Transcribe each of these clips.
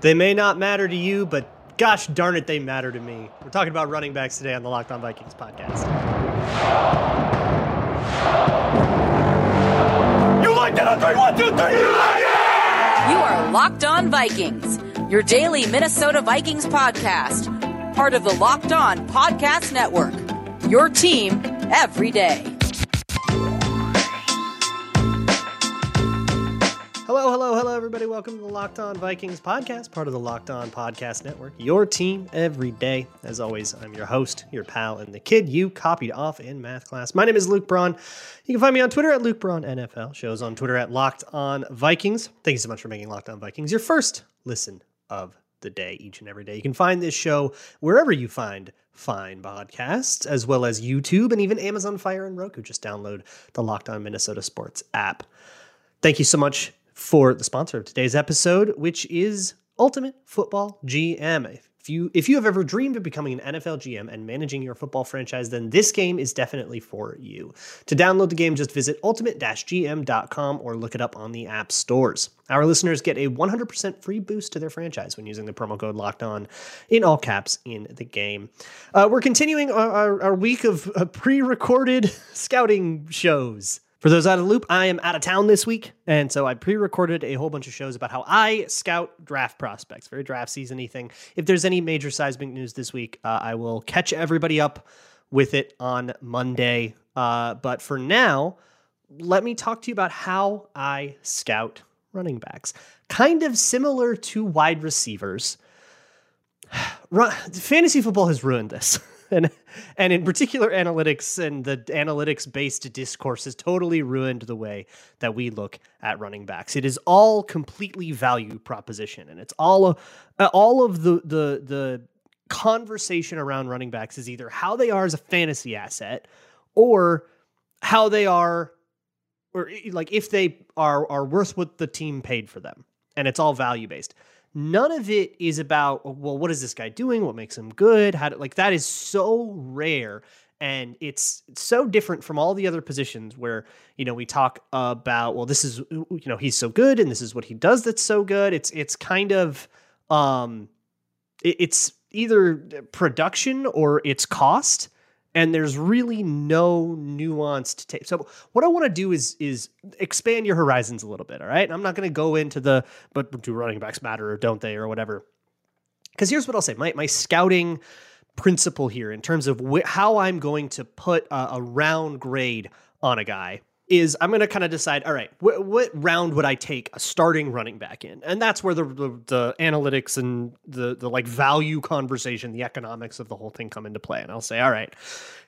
They may not matter to you, but gosh darn it, they matter to me. We're talking about running backs today on the Locked On Vikings podcast. You like that on three? One, two, three. You like it? You are Locked On Vikings, your daily Minnesota Vikings podcast, part of the Locked On Podcast Network. Your team every day. Hello, hello, hello, everybody. Welcome to the Locked On Vikings podcast, part of the Locked On Podcast Network. Your team every day. As always, I'm your host, your pal, and the kid you copied off in math class. My name is Luke Braun. You can find me on Twitter at Luke Braun NFL. Shows on Twitter at Locked On Vikings. Thank you so much for making Locked On Vikings your first listen of the day, each and every day. You can find this show wherever you find fine podcasts, as well as YouTube and even Amazon Fire and Roku. Just download the Locked On Minnesota Sports app. Thank you so much for the sponsor of today's episode, which is Ultimate Football GM. If you if you have ever dreamed of becoming an NFL GM and managing your football franchise, then this game is definitely for you. To download the game, just visit ultimate-gm.com or look it up on the app stores. Our listeners get a 100% free boost to their franchise when using the promo code Locked On in all caps in the game. Uh, we're continuing our, our, our week of uh, pre-recorded scouting shows. For those out of the loop, I am out of town this week, and so I pre-recorded a whole bunch of shows about how I scout draft prospects, very draft season thing. If there's any major seismic news this week, uh, I will catch everybody up with it on Monday. Uh, but for now, let me talk to you about how I scout running backs. Kind of similar to wide receivers. Run, fantasy football has ruined this. and and in particular analytics and the analytics based discourse has totally ruined the way that we look at running backs. It is all completely value proposition, and it's all uh, all of the the the conversation around running backs is either how they are as a fantasy asset or how they are or like if they are are worth what the team paid for them and it's all value based none of it is about well what is this guy doing? What makes him good? How to, like that is so rare. And it's, it's so different from all the other positions where you know we talk about well this is you know he's so good and this is what he does that's so good. It's it's kind of um it, it's either production or it's cost and there's really no nuanced tape. So what I want to do is is expand your horizons a little bit. All right, I'm not going to go into the but do running backs matter or don't they or whatever. Because here's what I'll say: my my scouting principle here in terms of wh- how I'm going to put a, a round grade on a guy is I'm going to kind of decide, all right, wh- what round would I take a starting running back in? And that's where the, the, the analytics and the the like value conversation, the economics of the whole thing come into play. And I'll say, all right,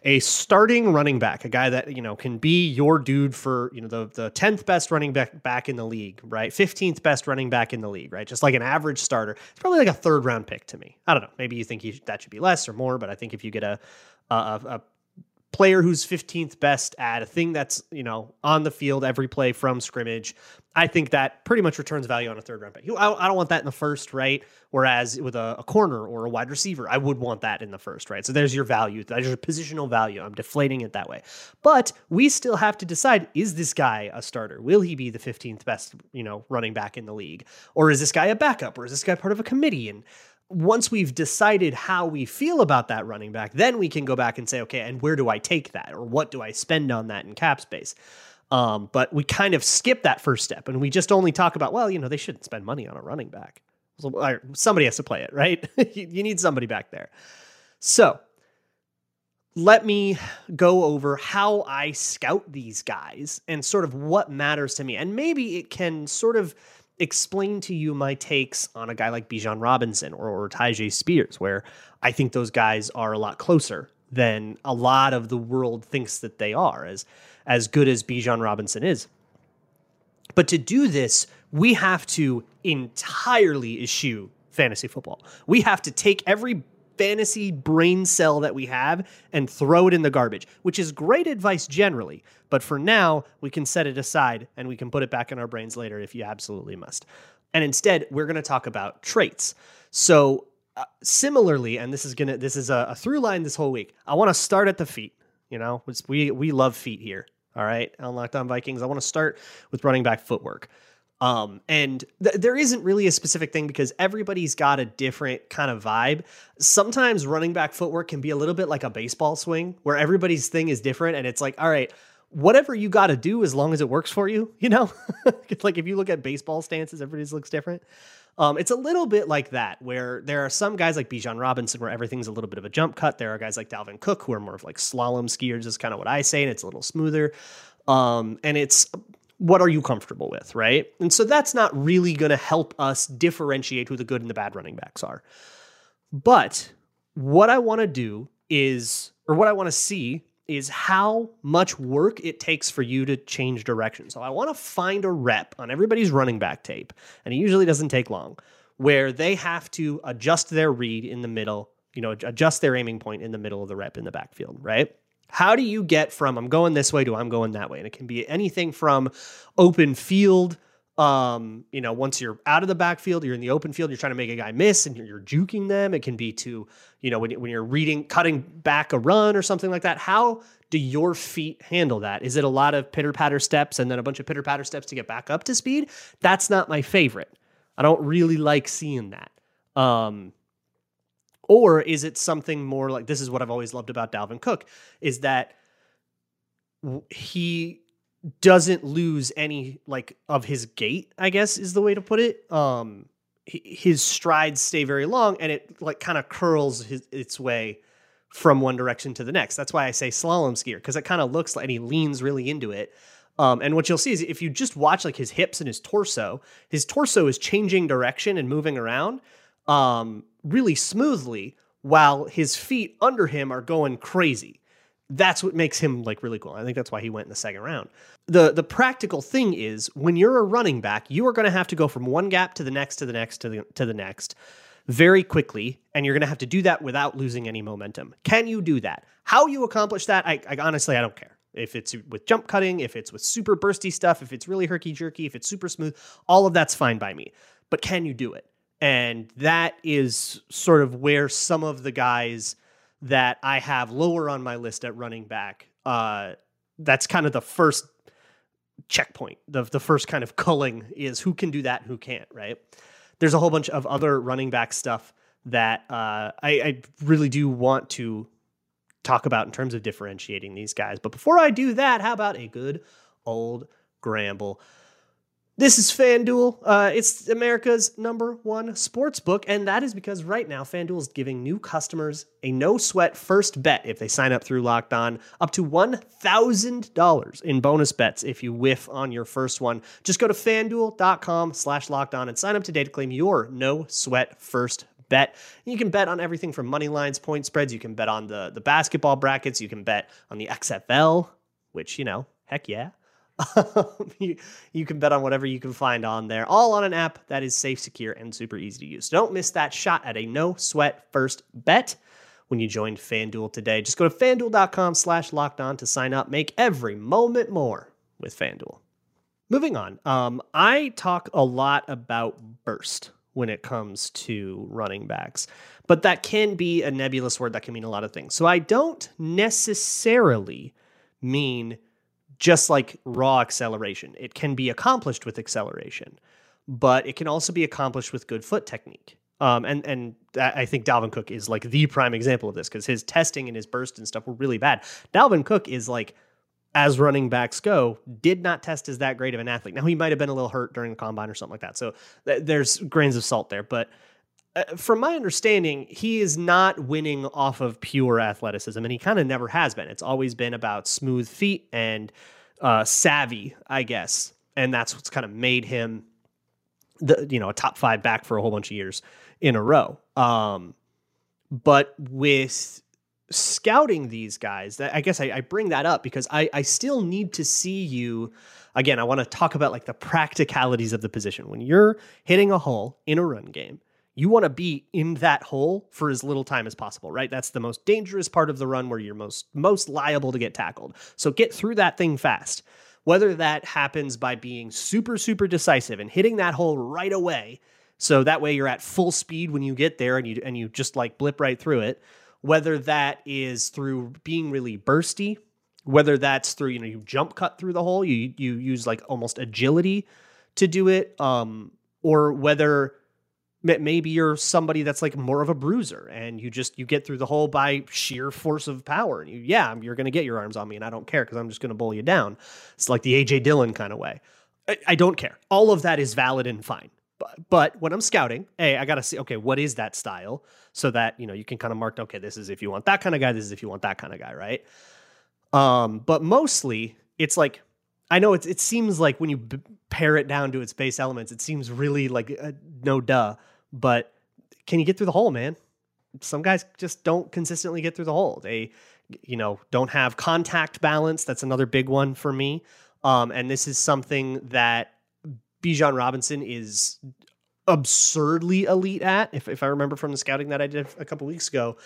a starting running back, a guy that you know can be your dude for you know the the tenth best running back back in the league, right? Fifteenth best running back in the league, right? Just like an average starter. It's probably like a third round pick to me. I don't know. Maybe you think he, that should be less or more, but I think if you get a a, a player who's 15th best at a thing that's, you know, on the field every play from scrimmage, I think that pretty much returns value on a third round pick. I don't want that in the first, right? Whereas with a, a, corner or a wide receiver, I would want that in the first, right? So there's your value. There's your positional value. I'm deflating it that way. But we still have to decide is this guy a starter? Will he be the 15th best, you know, running back in the league? Or is this guy a backup? Or is this guy part of a committee? And once we've decided how we feel about that running back, then we can go back and say, okay, and where do I take that? Or what do I spend on that in cap space? Um, but we kind of skip that first step and we just only talk about, well, you know, they shouldn't spend money on a running back. So, somebody has to play it, right? you need somebody back there. So let me go over how I scout these guys and sort of what matters to me. And maybe it can sort of explain to you my takes on a guy like Bijan Robinson or, or Tyjae Spears, where I think those guys are a lot closer than a lot of the world thinks that they are, as as good as Bijan Robinson is. But to do this, we have to entirely eschew fantasy football. We have to take every fantasy brain cell that we have and throw it in the garbage, which is great advice generally. But for now, we can set it aside and we can put it back in our brains later if you absolutely must. And instead, we're going to talk about traits. So, uh, similarly, and this is gonna this is a, a through line this whole week. I want to start at the feet. You know, we we love feet here. All right, on Locked On Vikings. I want to start with running back footwork. Um, and th- there isn't really a specific thing because everybody's got a different kind of vibe. Sometimes running back footwork can be a little bit like a baseball swing where everybody's thing is different. And it's like, all right, whatever you got to do as long as it works for you, you know? It's like if you look at baseball stances, everybody's looks different. Um, it's a little bit like that, where there are some guys like Bijan Robinson, where everything's a little bit of a jump cut. There are guys like Dalvin Cook, who are more of like slalom skiers, is kind of what I say, and it's a little smoother. Um, and it's what are you comfortable with, right? And so that's not really going to help us differentiate who the good and the bad running backs are. But what I want to do is, or what I want to see is how much work it takes for you to change direction. So I want to find a rep on everybody's running back tape, and it usually doesn't take long, where they have to adjust their read in the middle, you know, adjust their aiming point in the middle of the rep in the backfield, right? How do you get from I'm going this way to I'm going that way? And it can be anything from open field. Um, you know, once you're out of the backfield, you're in the open field, you're trying to make a guy miss and you're, you're juking them. It can be to, you know, when, when you're reading, cutting back a run or something like that. How do your feet handle that? Is it a lot of pitter patter steps and then a bunch of pitter patter steps to get back up to speed? That's not my favorite. I don't really like seeing that. Um, or is it something more like this is what I've always loved about Dalvin Cook is that he doesn't lose any like of his gait, I guess is the way to put it. Um his strides stay very long and it like kind of curls his, its way from one direction to the next. That's why I say slalom skier because it kind of looks like and he leans really into it. Um, and what you'll see is if you just watch like his hips and his torso, his torso is changing direction and moving around um, really smoothly while his feet under him are going crazy. That's what makes him like really cool. I think that's why he went in the second round. The the practical thing is when you're a running back, you are going to have to go from one gap to the next to the next to the to the next very quickly and you're going to have to do that without losing any momentum. Can you do that? How you accomplish that, I, I honestly I don't care. If it's with jump cutting, if it's with super bursty stuff, if it's really herky jerky, if it's super smooth, all of that's fine by me. But can you do it? And that is sort of where some of the guys that I have lower on my list at running back, uh, that's kind of the first checkpoint. The, the first kind of culling is who can do that and who can't, right? There's a whole bunch of other running back stuff that uh, I, I really do want to talk about in terms of differentiating these guys. But before I do that, how about a good old Gramble? This is FanDuel. Uh, it's America's number one sports book, and that is because right now FanDuel is giving new customers a no sweat first bet if they sign up through Locked On, up to $1,000 in bonus bets if you whiff on your first one. Just go to fanduel.com slash locked on and sign up today to claim your no sweat first bet. You can bet on everything from money lines, point spreads. You can bet on the, the basketball brackets. You can bet on the XFL, which, you know, heck yeah. you, you can bet on whatever you can find on there, all on an app that is safe, secure, and super easy to use. Don't miss that shot at a no sweat first bet when you join FanDuel today. Just go to fanduel.com slash locked on to sign up. Make every moment more with FanDuel. Moving on, um, I talk a lot about burst when it comes to running backs, but that can be a nebulous word that can mean a lot of things. So I don't necessarily mean just like raw acceleration. It can be accomplished with acceleration, but it can also be accomplished with good foot technique. Um, and and I think Dalvin Cook is like the prime example of this because his testing and his burst and stuff were really bad. Dalvin Cook is like, as running backs go, did not test as that great of an athlete. Now he might have been a little hurt during the combine or something like that. So th- there's grains of salt there, but uh, from my understanding, he is not winning off of pure athleticism, and he kind of never has been. It's always been about smooth feet and uh, savvy, I guess, and that's what's kind of made him the you know a top five back for a whole bunch of years in a row. Um, but with scouting these guys, that I guess I, I bring that up because I, I still need to see you again. I want to talk about like the practicalities of the position when you're hitting a hole in a run game you want to be in that hole for as little time as possible, right? That's the most dangerous part of the run where you're most most liable to get tackled. So get through that thing fast. Whether that happens by being super super decisive and hitting that hole right away, so that way you're at full speed when you get there and you and you just like blip right through it, whether that is through being really bursty, whether that's through you know you jump cut through the hole, you you use like almost agility to do it, um, or whether maybe you're somebody that's like more of a bruiser and you just you get through the hole by sheer force of power and you yeah you're going to get your arms on me and i don't care because i'm just going to bull you down. It's like the aj dillon kind of way. I, I, don't care. All of that is valid and fine. But, but when i'm scouting hey i gotta see okay what is that style so that you know you can kind of mark okay this is if you want that kind of guy this is if you want that kind of guy right? Um but mostly it's like I know it, it seems like when you b- pare it down to its base elements, it seems really like uh, no duh. But can you get through the hole, man? Some guys just don't consistently get through the hole. They, you know, don't have contact balance. That's another big one for me. Um, and this is something that Bijan Robinson is absurdly elite at. If, if I remember from the scouting that I did a couple weeks ago,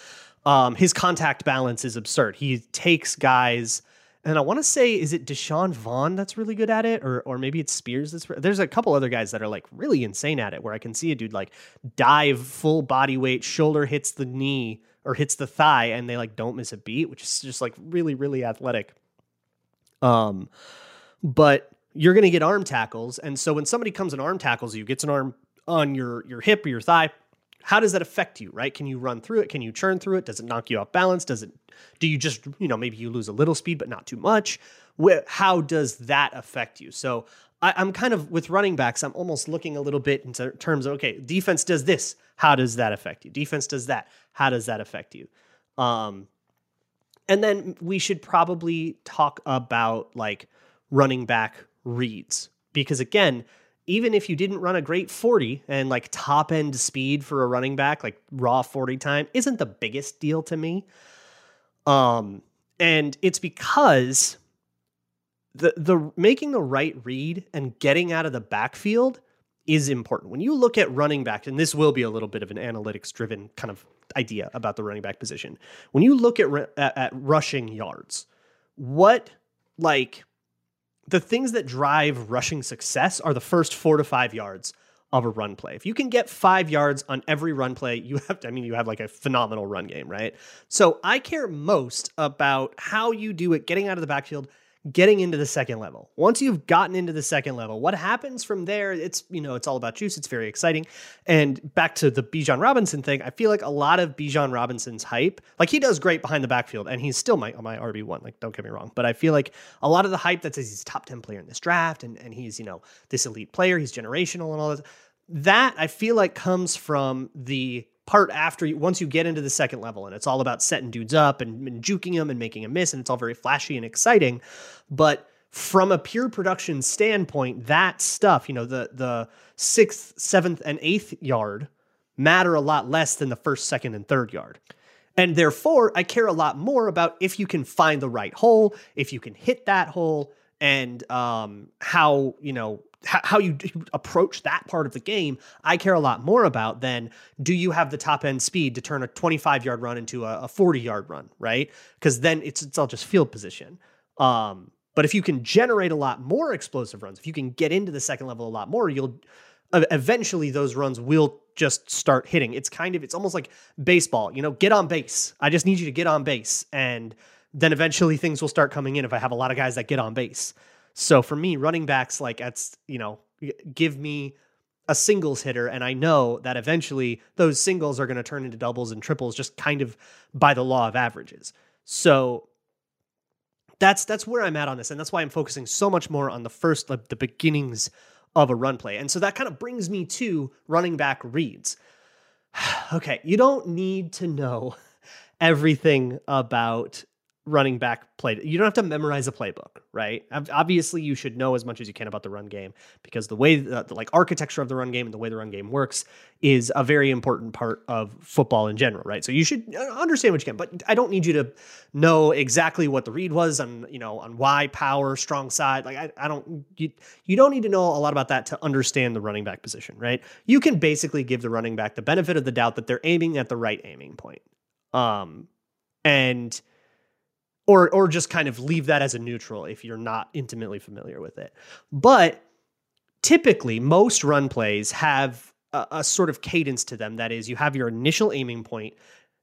um, his contact balance is absurd. He takes guys and I want to say, is it Deuce Vaughn that's really good at it, or or maybe it's Spears that's. There's a couple other guys that are like really insane at it, where I can see a dude like dive full body weight, shoulder hits the knee or hits the thigh, and they like don't miss a beat, which is just like really really athletic. Um, but you're gonna get arm tackles, and so when somebody comes and arm tackles you, gets an arm on your your hip or your thigh, how does that affect you right? Can you run through it? Can you churn through it? Does it knock you off balance? Does it do you just you know maybe you lose a little speed but not too much? How does that affect you? So I, am kind of with running backs i'm almost looking a little bit in terms of okay defense does this. How does that affect you? Defense does that. How does that affect you? Um and then we should probably talk about like running back reads. Because again even if you didn't run a great 40 and like top end speed for a running back, like raw 40 time isn't the biggest deal to me. Um, and it's because the the making the right read and getting out of the backfield is important. When you look at running back, and this will be a little bit of an analytics driven kind of idea about the running back position. When you look at, at, at rushing yards, what like the things that drive rushing success are the first four to five yards of a run play. If you can get five yards on every run play, you have to, I mean, you have like a phenomenal run game, right? So I care most about how you do it getting out of the backfield getting into the second level. Once you've gotten into the second level, what happens from there? It's you know it's all about juice. It's very exciting. And back to the Bijan Robinson thing, I feel like a lot of Bijan Robinson's hype, like he does great behind the backfield, and he's still my my RB one. Like don't get me wrong, but I feel like a lot of the hype that says he's top ten player in this draft, and and he's you know this elite player, he's generational and all that. That I feel like comes from the part after you, once you get into the second level and it's all about setting dudes up and, and juking them and making a miss and it's all very flashy and exciting. But from a pure production standpoint that stuff you know the the sixth seventh and eighth yard matter a lot less than the first second and third yard. And therefore i care a lot more about if you can find the right hole if you can hit that hole and um, how you know how you approach that part of the game, I care a lot more about than do you have the top end speed to turn a 25 yard run into a, 40 yard run, right? Because then it's it's all just field position. Um, but if you can generate a lot more explosive runs, if you can get into the second level a lot more, you'll eventually those runs will just start hitting. It's kind of it's almost like baseball, you know, get on base. I just need you to get on base and then eventually things will start coming in if I have a lot of guys that get on base. So for me, running backs like that's you know give me a singles hitter, and I know that eventually those singles are going to turn into doubles and triples, just kind of by the law of averages. So that's that's where I'm at on this, and that's why I'm focusing so much more on the first like, the beginnings of a run play. And so that kind of brings me to running back reads. okay, you don't need to know everything about running back play. You don't have to memorize a playbook, right? Obviously, you should know as much as you can about the run game because the way the, the, like architecture of the run game and the way the run game works is a very important part of football in general, right? So you should uh, understand what you can, but I don't need you to know exactly what the read was on, you know, on why power, strong side. Like I, I don't you you don't need to know a lot about that to understand the running back position, right? You can basically give the running back the benefit of the doubt that they're aiming at the right aiming point. Um and or or just kind of leave that as a neutral if you're not intimately familiar with it. But typically, most run plays have a, a, sort of cadence to them. That is, you have your initial aiming point,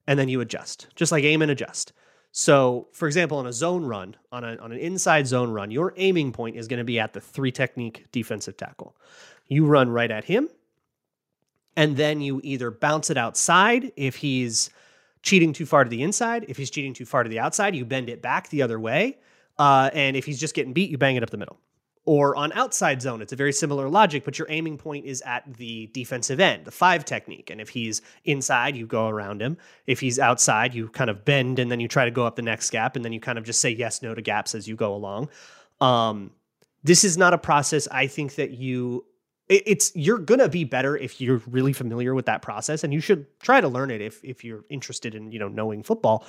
and then you adjust, just like aim and adjust. So, for example, on a zone run, on, a, on an inside zone run, your aiming point is going to be at the three technique defensive tackle. You run right at him, and then you either bounce it outside if he's cheating too far to the inside. If he's cheating too far to the outside, you bend it back the other way. Uh, and if he's just getting beat, you bang it up the middle. Or on outside zone, it's a very similar logic, but your aiming point is at the defensive end, the five technique. And if he's inside, you go around him. If he's outside, you kind of bend and then you try to go up the next gap, and then you kind of just say yes, no to gaps as you go along. Um, this is not a process I think that you it's you're gonna be better if you're really familiar with that process and you should try to learn it if if you're interested in you know knowing football.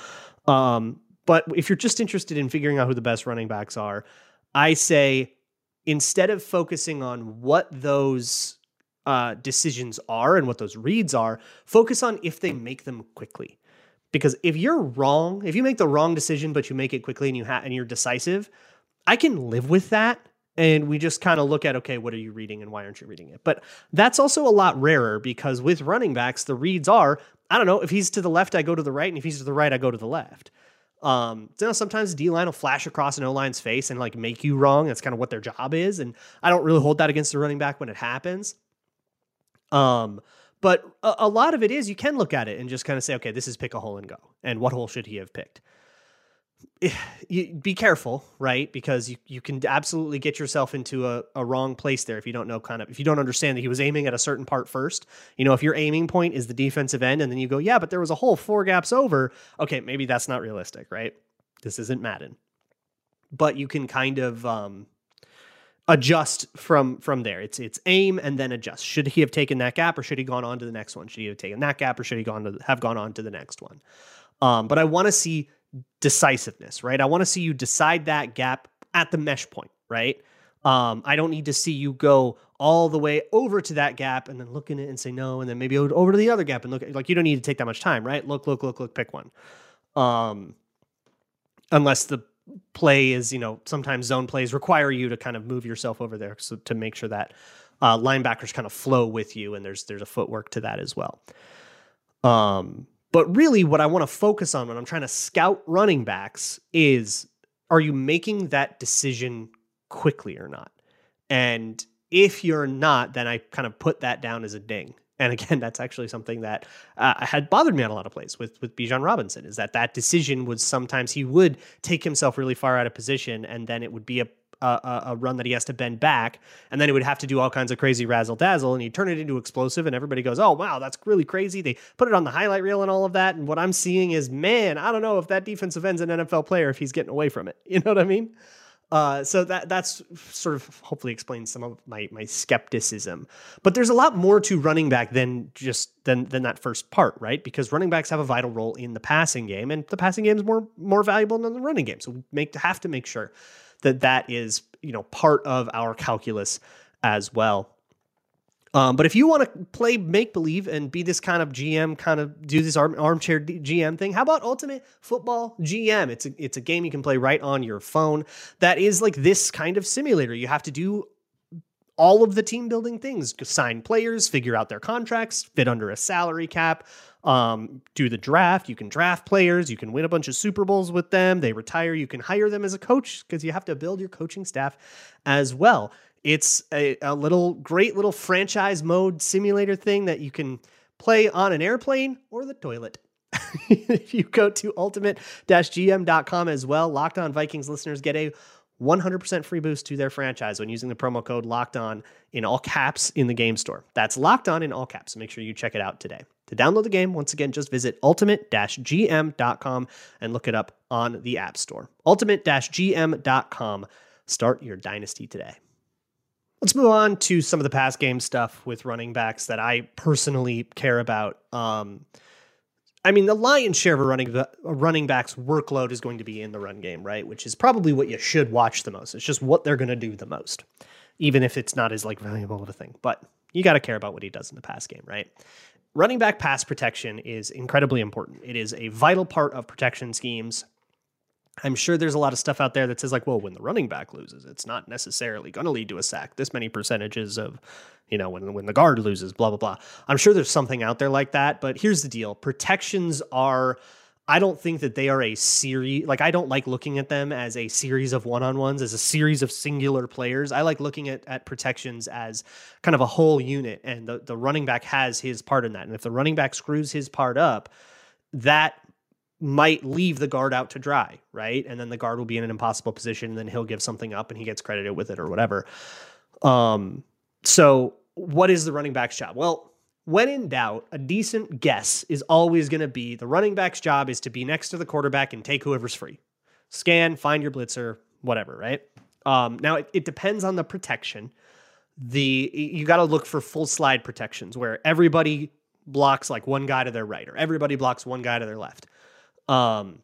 Um, but if you're just interested in figuring out who the best running backs are i say instead of focusing on what those uh, decisions are and what those reads are focus on if they make them quickly. Because if you're wrong if you make the wrong decision but you make it quickly and you ha- and you're decisive i can live with that and we just kind of look at okay what are you reading and why aren't you reading it but that's also a lot rarer because with running backs the reads are i don't know if he's to the left i go to the right and if he's to the right i go to the left um, you know, sometimes D line will flash across an O line's face and like make you wrong. That's kind of what their job is, and I don't really hold that against the running back when it happens. Um, but a, a lot of it is you can look at it and just kind of say, okay, this is pick a hole and go, and what hole should he have picked? you be careful, right? Because you, you can absolutely get yourself into a, a wrong place there if you don't know kind of if you don't understand that he was aiming at a certain part first. You know, if your aiming point is the defensive end and then you go, yeah, but there was a whole four gaps over. Okay, maybe that's not realistic, right? This isn't Madden. But you can kind of um, adjust from from there. It's it's aim and then adjust. Should he have taken that gap or should he gone on to the next one? Should he have taken that gap or should he gone to have gone on to the next one? Um, but I want to see decisiveness, right? I want to see you decide that gap at the mesh point, right? Um, I don't need to see you go all the way over to that gap and then look in it and say no, and then maybe over to the other gap and look. Like you don't need to take that much time, right? Look, look, look, look, pick one. Um, unless the play is, you know, sometimes zone plays require you to kind of move yourself over there so to make sure that uh, linebackers kind of flow with you, and there's there's a footwork to that as well. Um, but really, what I want to focus on when I'm trying to scout running backs is are you making that decision quickly or not? And if you're not, then I kind of put that down as a ding. And again, that's actually something that uh, had bothered me on a lot of plays with with Bijan Robinson. Is that that decision was sometimes he would take himself really far out of position, and then it would be a a, a, run that he has to bend back, and then he would have to do all kinds of crazy razzle dazzle, and he'd turn it into explosive, and everybody goes, "Oh wow, that's really crazy." They put it on the highlight reel and all of that, and what I'm seeing is, man, I don't know if that defensive end's an NFL player if he's getting away from it. You know what I mean? Uh, so that that's sort of hopefully explains some of my my skepticism. But there's a lot more to running back than just than than that first part, right? Because running backs have a vital role in the passing game, and the passing game is more more valuable than the running game. So we make have to make sure that that is you know part of our calculus as well. Um, but if you want to play make believe and be this kind of GM, kind of do this arm, armchair GM thing, how about Ultimate Football GM? It's a it's a game you can play right on your phone. That is like this kind of simulator. You have to do all of the team building things sign players figure out their contracts fit under a salary cap um, do the draft. You can draft players. You can win a bunch of Super Bowls with them. They retire. You can hire them as a coach because you have to build your coaching staff as well. It's a, a little great little franchise mode simulator thing that you can play on an airplane or the toilet. if you go to ultimate-gm.com as well, Locked On Vikings listeners get a 100% free boost to their franchise when using the promo code locked on in all caps in the game store. That's locked on in all caps. Make sure you check it out today. To download the game, once again, just visit ultimate-gm.com and look it up on the App Store. ultimate-gm.com. Start your dynasty today. Let's move on to some of the past game stuff with running backs that I personally care about. Um, I mean, the lion's share of a running running back's workload is going to be in the run game, right? Which is probably what you should watch the most. It's just what they're going to do the most, even if it's not as like valuable of a thing. But you got to care about what he does in the pass game, right? running back pass protection is incredibly important. It is a vital part of protection schemes. I'm sure there's a lot of stuff out there that says like, well, when the running back loses, it's not necessarily going to lead to a sack. This many percentages of, you know, when when the guard loses, blah blah blah. I'm sure there's something out there like that, but here's the deal: protections are I don't think that they are a series. Like I don't like looking at them as a series of one on ones, as a series of singular players. I like looking at at protections as kind of a whole unit, and the the running back has his part in that. And if the running back screws his part up, that might leave the guard out to dry, right? And then the guard will be in an impossible position, and then he'll give something up, and he gets credited with it or whatever. Um, so what is the running back's job? Well, when in doubt, a decent guess is always going to be the running back's job is to be next to the quarterback and take whoever's free. Scan, find your blitzer, whatever, right? Um, now it, it depends on the protection. The you got to look for full slide protections where everybody blocks like one guy to their right or everybody blocks one guy to their left. Um,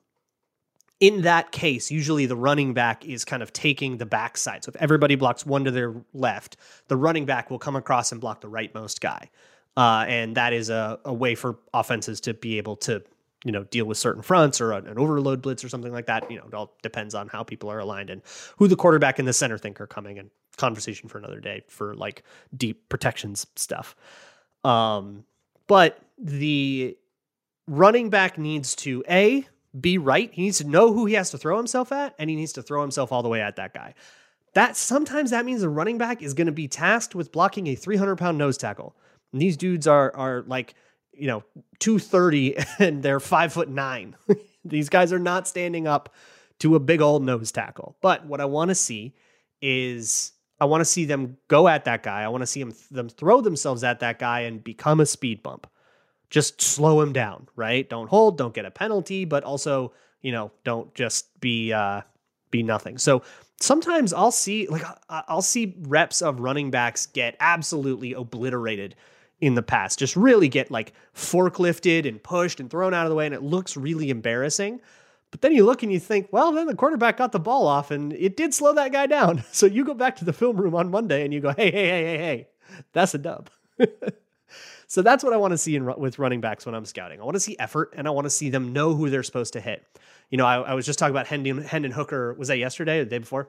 in that case, usually the running back is kind of taking the backside. So if everybody blocks one to their left, the running back will come across and block the rightmost guy. Uh, and that is a, a way for offenses to be able to, you know, deal with certain fronts or an, an overload blitz or something like that. You know, it all depends on how people are aligned and who the quarterback and the center think are coming. And conversation for another day for like deep protections stuff. Um, but the running back needs to a be right. He needs to know who he has to throw himself at, and he needs to throw himself all the way at that guy. That sometimes that means the running back is going to be tasked with blocking a 300 pound nose tackle. And these dudes are are like you know 230 and they're five foot nine. these guys are not standing up to a big old nose tackle. But what I want to see is I want to see them go at that guy. I want to see them them throw themselves at that guy and become a speed bump. Just slow him down, right? Don't hold, don't get a penalty, but also, you know, don't just be uh be nothing. So sometimes I'll see like I'll see reps of running backs get absolutely obliterated in the past. Just really get like forklifted and pushed and thrown out of the way and it looks really embarrassing. But then you look and you think, well, then the quarterback got the ball off and it did slow that guy down. So you go back to the film room on Monday and you go, hey, hey, hey, hey, hey, that's a dub. so that's what I want to see in, with running backs when I'm scouting. I want to see effort and I want to see them know who they're supposed to hit. You know, I, I was just talking about Hendon, Hendon Hooker. Was that yesterday or the day before?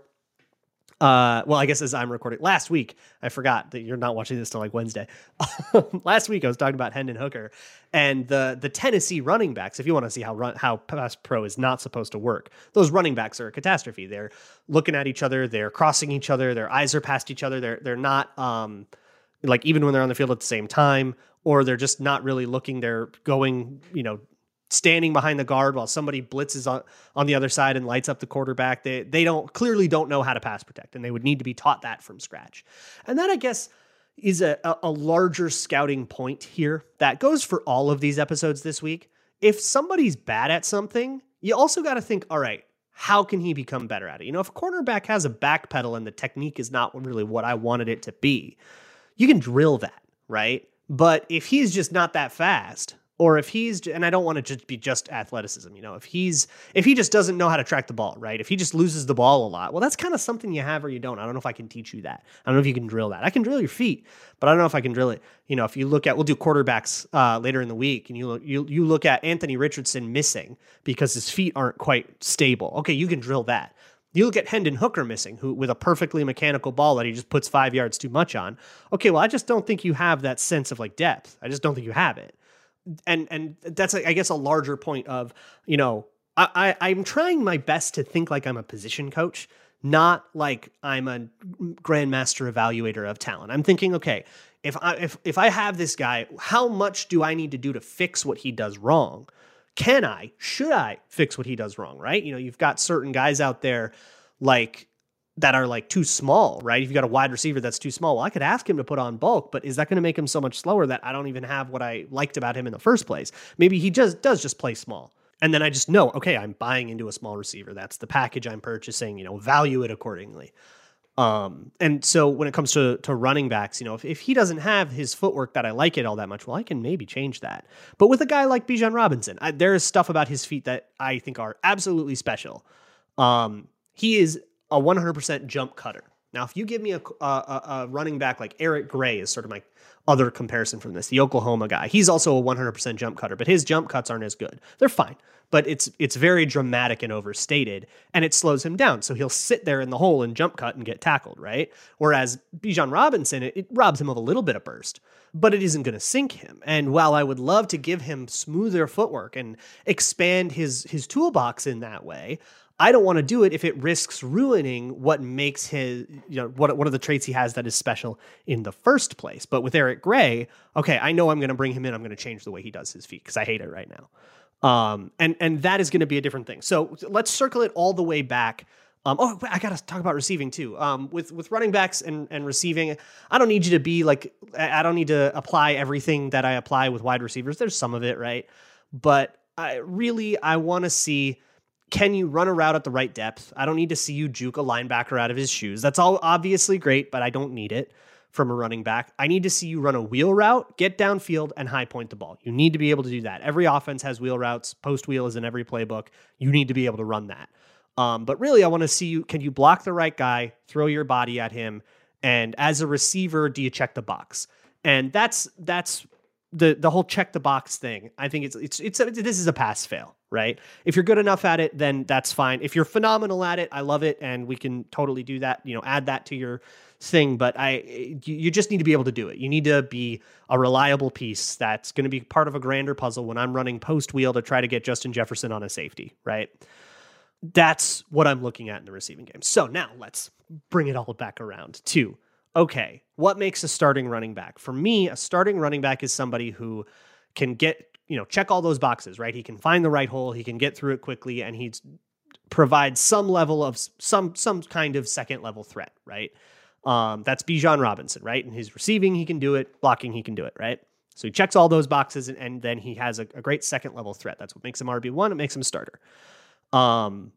uh, well, I guess as I'm recording last week, I forgot that you're not watching this till like Wednesday. last week, I was talking about Hendon Hooker and the the Tennessee running backs. If you want to see how run how pass pro is not supposed to work, those running backs are a catastrophe. They're looking at each other, they're crossing each other, their eyes are past each other. They're they're not um like even when they're on the field at the same time, or they're just not really looking. They're going, you know, standing behind the guard while somebody blitzes on, on the other side and lights up the quarterback. They they don't clearly don't know how to pass protect, and they would need to be taught that from scratch. And that I guess is a, a larger scouting point here that goes for all of these episodes this week. If somebody's bad at something, you also got to think, all right, how can he become better at it? You know, if a cornerback has a back pedal and the technique is not really what I wanted it to be, you can drill that, right? But if he's just not that fast, or if he's and I don't want to just be just athleticism, you know, if he's if he just doesn't know how to track the ball, right? If he just loses the ball a lot, well, that's kind of something you have or you don't. I don't know if I can teach you that. I don't know if you can drill that. I can drill your feet, but I don't know if I can drill it. You know, if you look at we'll do quarterbacks uh, later in the week, and you look you you look at Anthony Richardson missing because his feet aren't quite stable. Okay, you can drill that. You look at Hendon Hooker missing, who with a perfectly mechanical ball that he just puts five yards too much on. Okay, well, I just don't think you have that sense of like depth. I just don't think you have it and and that's I guess a larger point of you know I, I I'm trying my best to think like I'm a position coach, not like I'm a grandmaster evaluator of talent. I'm thinking, okay, if I if if I have this guy, how much do I need to do to fix what he does wrong? Can I? Should I fix what he does wrong? Right? You know, you've got certain guys out there like that are like too small, right? If you've got a wide receiver that's too small, well, I could ask him to put on bulk, but is that going to make him so much slower that I don't even have what I liked about him in the first place? Maybe he just does just play small. And then I just know, okay, I'm buying into a small receiver. That's the package I'm purchasing, you know, value it accordingly. Um, and so when it comes to to running backs, you know, if, if he doesn't have his footwork that I like it all that much, well, I can maybe change that. But with a guy like Bijan Robinson, I, there is stuff about his feet that I think are absolutely special. Um, he is a 100% jump cutter. Now, if you give me a, a, a running back like Eric Gray is sort of my other comparison from this, the Oklahoma guy. He's also a 100% jump cutter, but his jump cuts aren't as good. They're fine, but it's it's very dramatic and overstated, and it slows him down. So he'll sit there in the hole and jump cut and get tackled, right? Whereas Bijan Robinson, it, it robs him of a little bit of burst, but it isn't going to sink him. And while I would love to give him smoother footwork and expand his his toolbox in that way, I don't want to do it if it risks ruining what makes his, you know, what one of the traits he has that is special in the first place. But with Eric Gray, okay, I know I'm going to bring him in. I'm going to change the way he does his feet because I hate it right now. Um, and and that is going to be a different thing. So let's circle it all the way back. Um, oh, I got to talk about receiving too. Um, with with running backs and and receiving, I don't need you to be like I don't need to apply everything that I apply with wide receivers. There's some of it, right? But I really I want to see can you run a route at the right depth? I don't need to see you juke a linebacker out of his shoes. That's all obviously great, but I don't need it from a running back. I need to see you run a wheel route, get downfield, and high point the ball. You need to be able to do that. Every offense has wheel routes. Post wheel is in every playbook. You need to be able to run that. Um, but really, I want to see you. Can you block the right guy, throw your body at him, and as a receiver, do you check the box? And that's that's the the whole check the box thing. I think it's it's it's a, this is a pass fail, right? If you're good enough at it, then that's fine. If you're phenomenal at it, I love it, and we can totally do that. You know, add that to your thing. But I you just need to be able to do it. You need to be a reliable piece that's going to be part of a grander puzzle when I'm running post wheel to try to get Justin Jefferson on a safety, right? That's what I'm looking at in the receiving game. So now let's bring it all back around to okay, what makes a starting running back? For me, a starting running back is somebody who can get, you know, check all those boxes, right? He can find the right hole, he can get through it quickly, and he provides some level of some some kind of second level threat, right? Um, that's Bijan Robinson, right? And his receiving, he can do it. Blocking, he can do it, right? So he checks all those boxes, and, and then he has a, a, great second level threat. That's what makes him RB one. It makes him a starter. Um,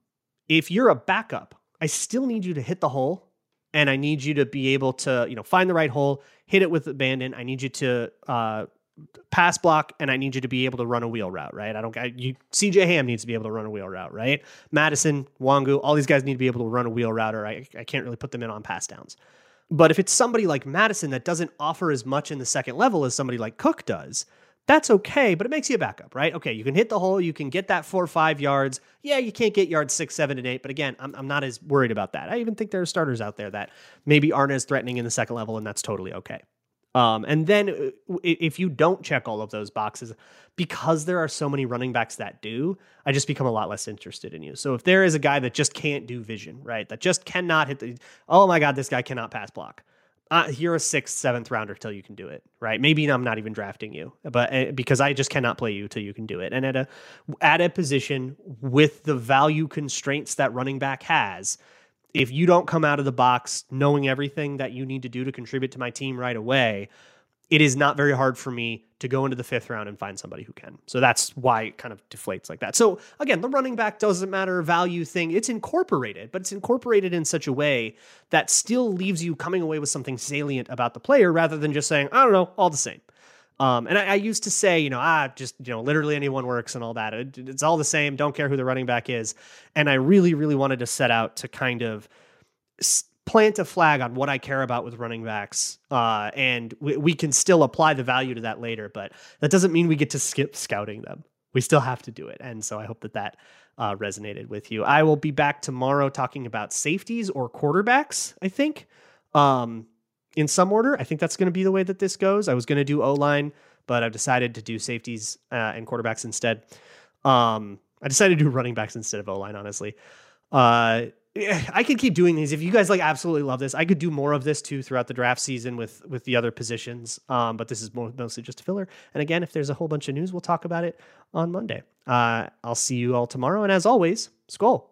if you're a backup, I still need you to hit the hole and I need you to be able to, you know, find the right hole, hit it with abandon. I need you to uh, pass block, and I need you to be able to run a wheel route, right? I don't. You CJ Ham needs to be able to run a wheel route, right? Mattison, Nwangwu, all these guys need to be able to run a wheel route, or I, I can't really put them in on pass downs. But if it's somebody like Mattison that doesn't offer as much in the second level as somebody like Cook does, that's okay, but it makes you a backup, right? Okay, you can hit the hole, you can get that four or five yards. Yeah, you can't get yards six, seven, and eight, but again, I'm, I'm not as worried about that. I even think there are starters out there that maybe aren't as threatening in the second level, and that's totally okay. Um, and then uh, if you don't check all of those boxes, because there are so many running backs that do, I just become a lot less interested in you. So if there is a guy that just can't do vision, right, that just cannot hit the, oh my God, this guy cannot pass block uh, you're a sixth, seventh rounder till you can do it, right? Maybe I'm not even drafting you, but uh, because I just cannot play you till you can do it. And at a at a position with the value constraints that running back has, if you don't come out of the box knowing everything that you need to do to contribute to my team right away, it is not very hard for me to go into the fifth round and find somebody who can. So that's why it kind of deflates like that. So again, the running back doesn't matter value thing. It's incorporated, but it's incorporated in such a way that still leaves you coming away with something salient about the player rather than just saying, I don't know, all the same. Um, and I, I, used to say, you know, ah, just, you know, literally anyone works and all that. It, it's all the same. Don't care who the running back is. And I really, really wanted to set out to kind of plant a flag on what I care about with running backs, uh, and we, we, can still apply the value to that later. But that doesn't mean we get to skip scouting them. We still have to do it, and so I hope that that uh, resonated with you. I will be back tomorrow talking about safeties or quarterbacks. I think, um, in some order. I think that's going to be the way that this goes. I was going to do O line, but I've decided to do safeties uh, and quarterbacks instead. Um, I decided to do running backs instead of O line, honestly. Uh, I could keep doing these. If you guys like absolutely love this, I could do more of this too throughout the draft season with with the other positions. Um, but this is more, mostly just a filler. And again, if there's a whole bunch of news, we'll talk about it on Monday. Uh, I'll see you all tomorrow. And as always, Skol.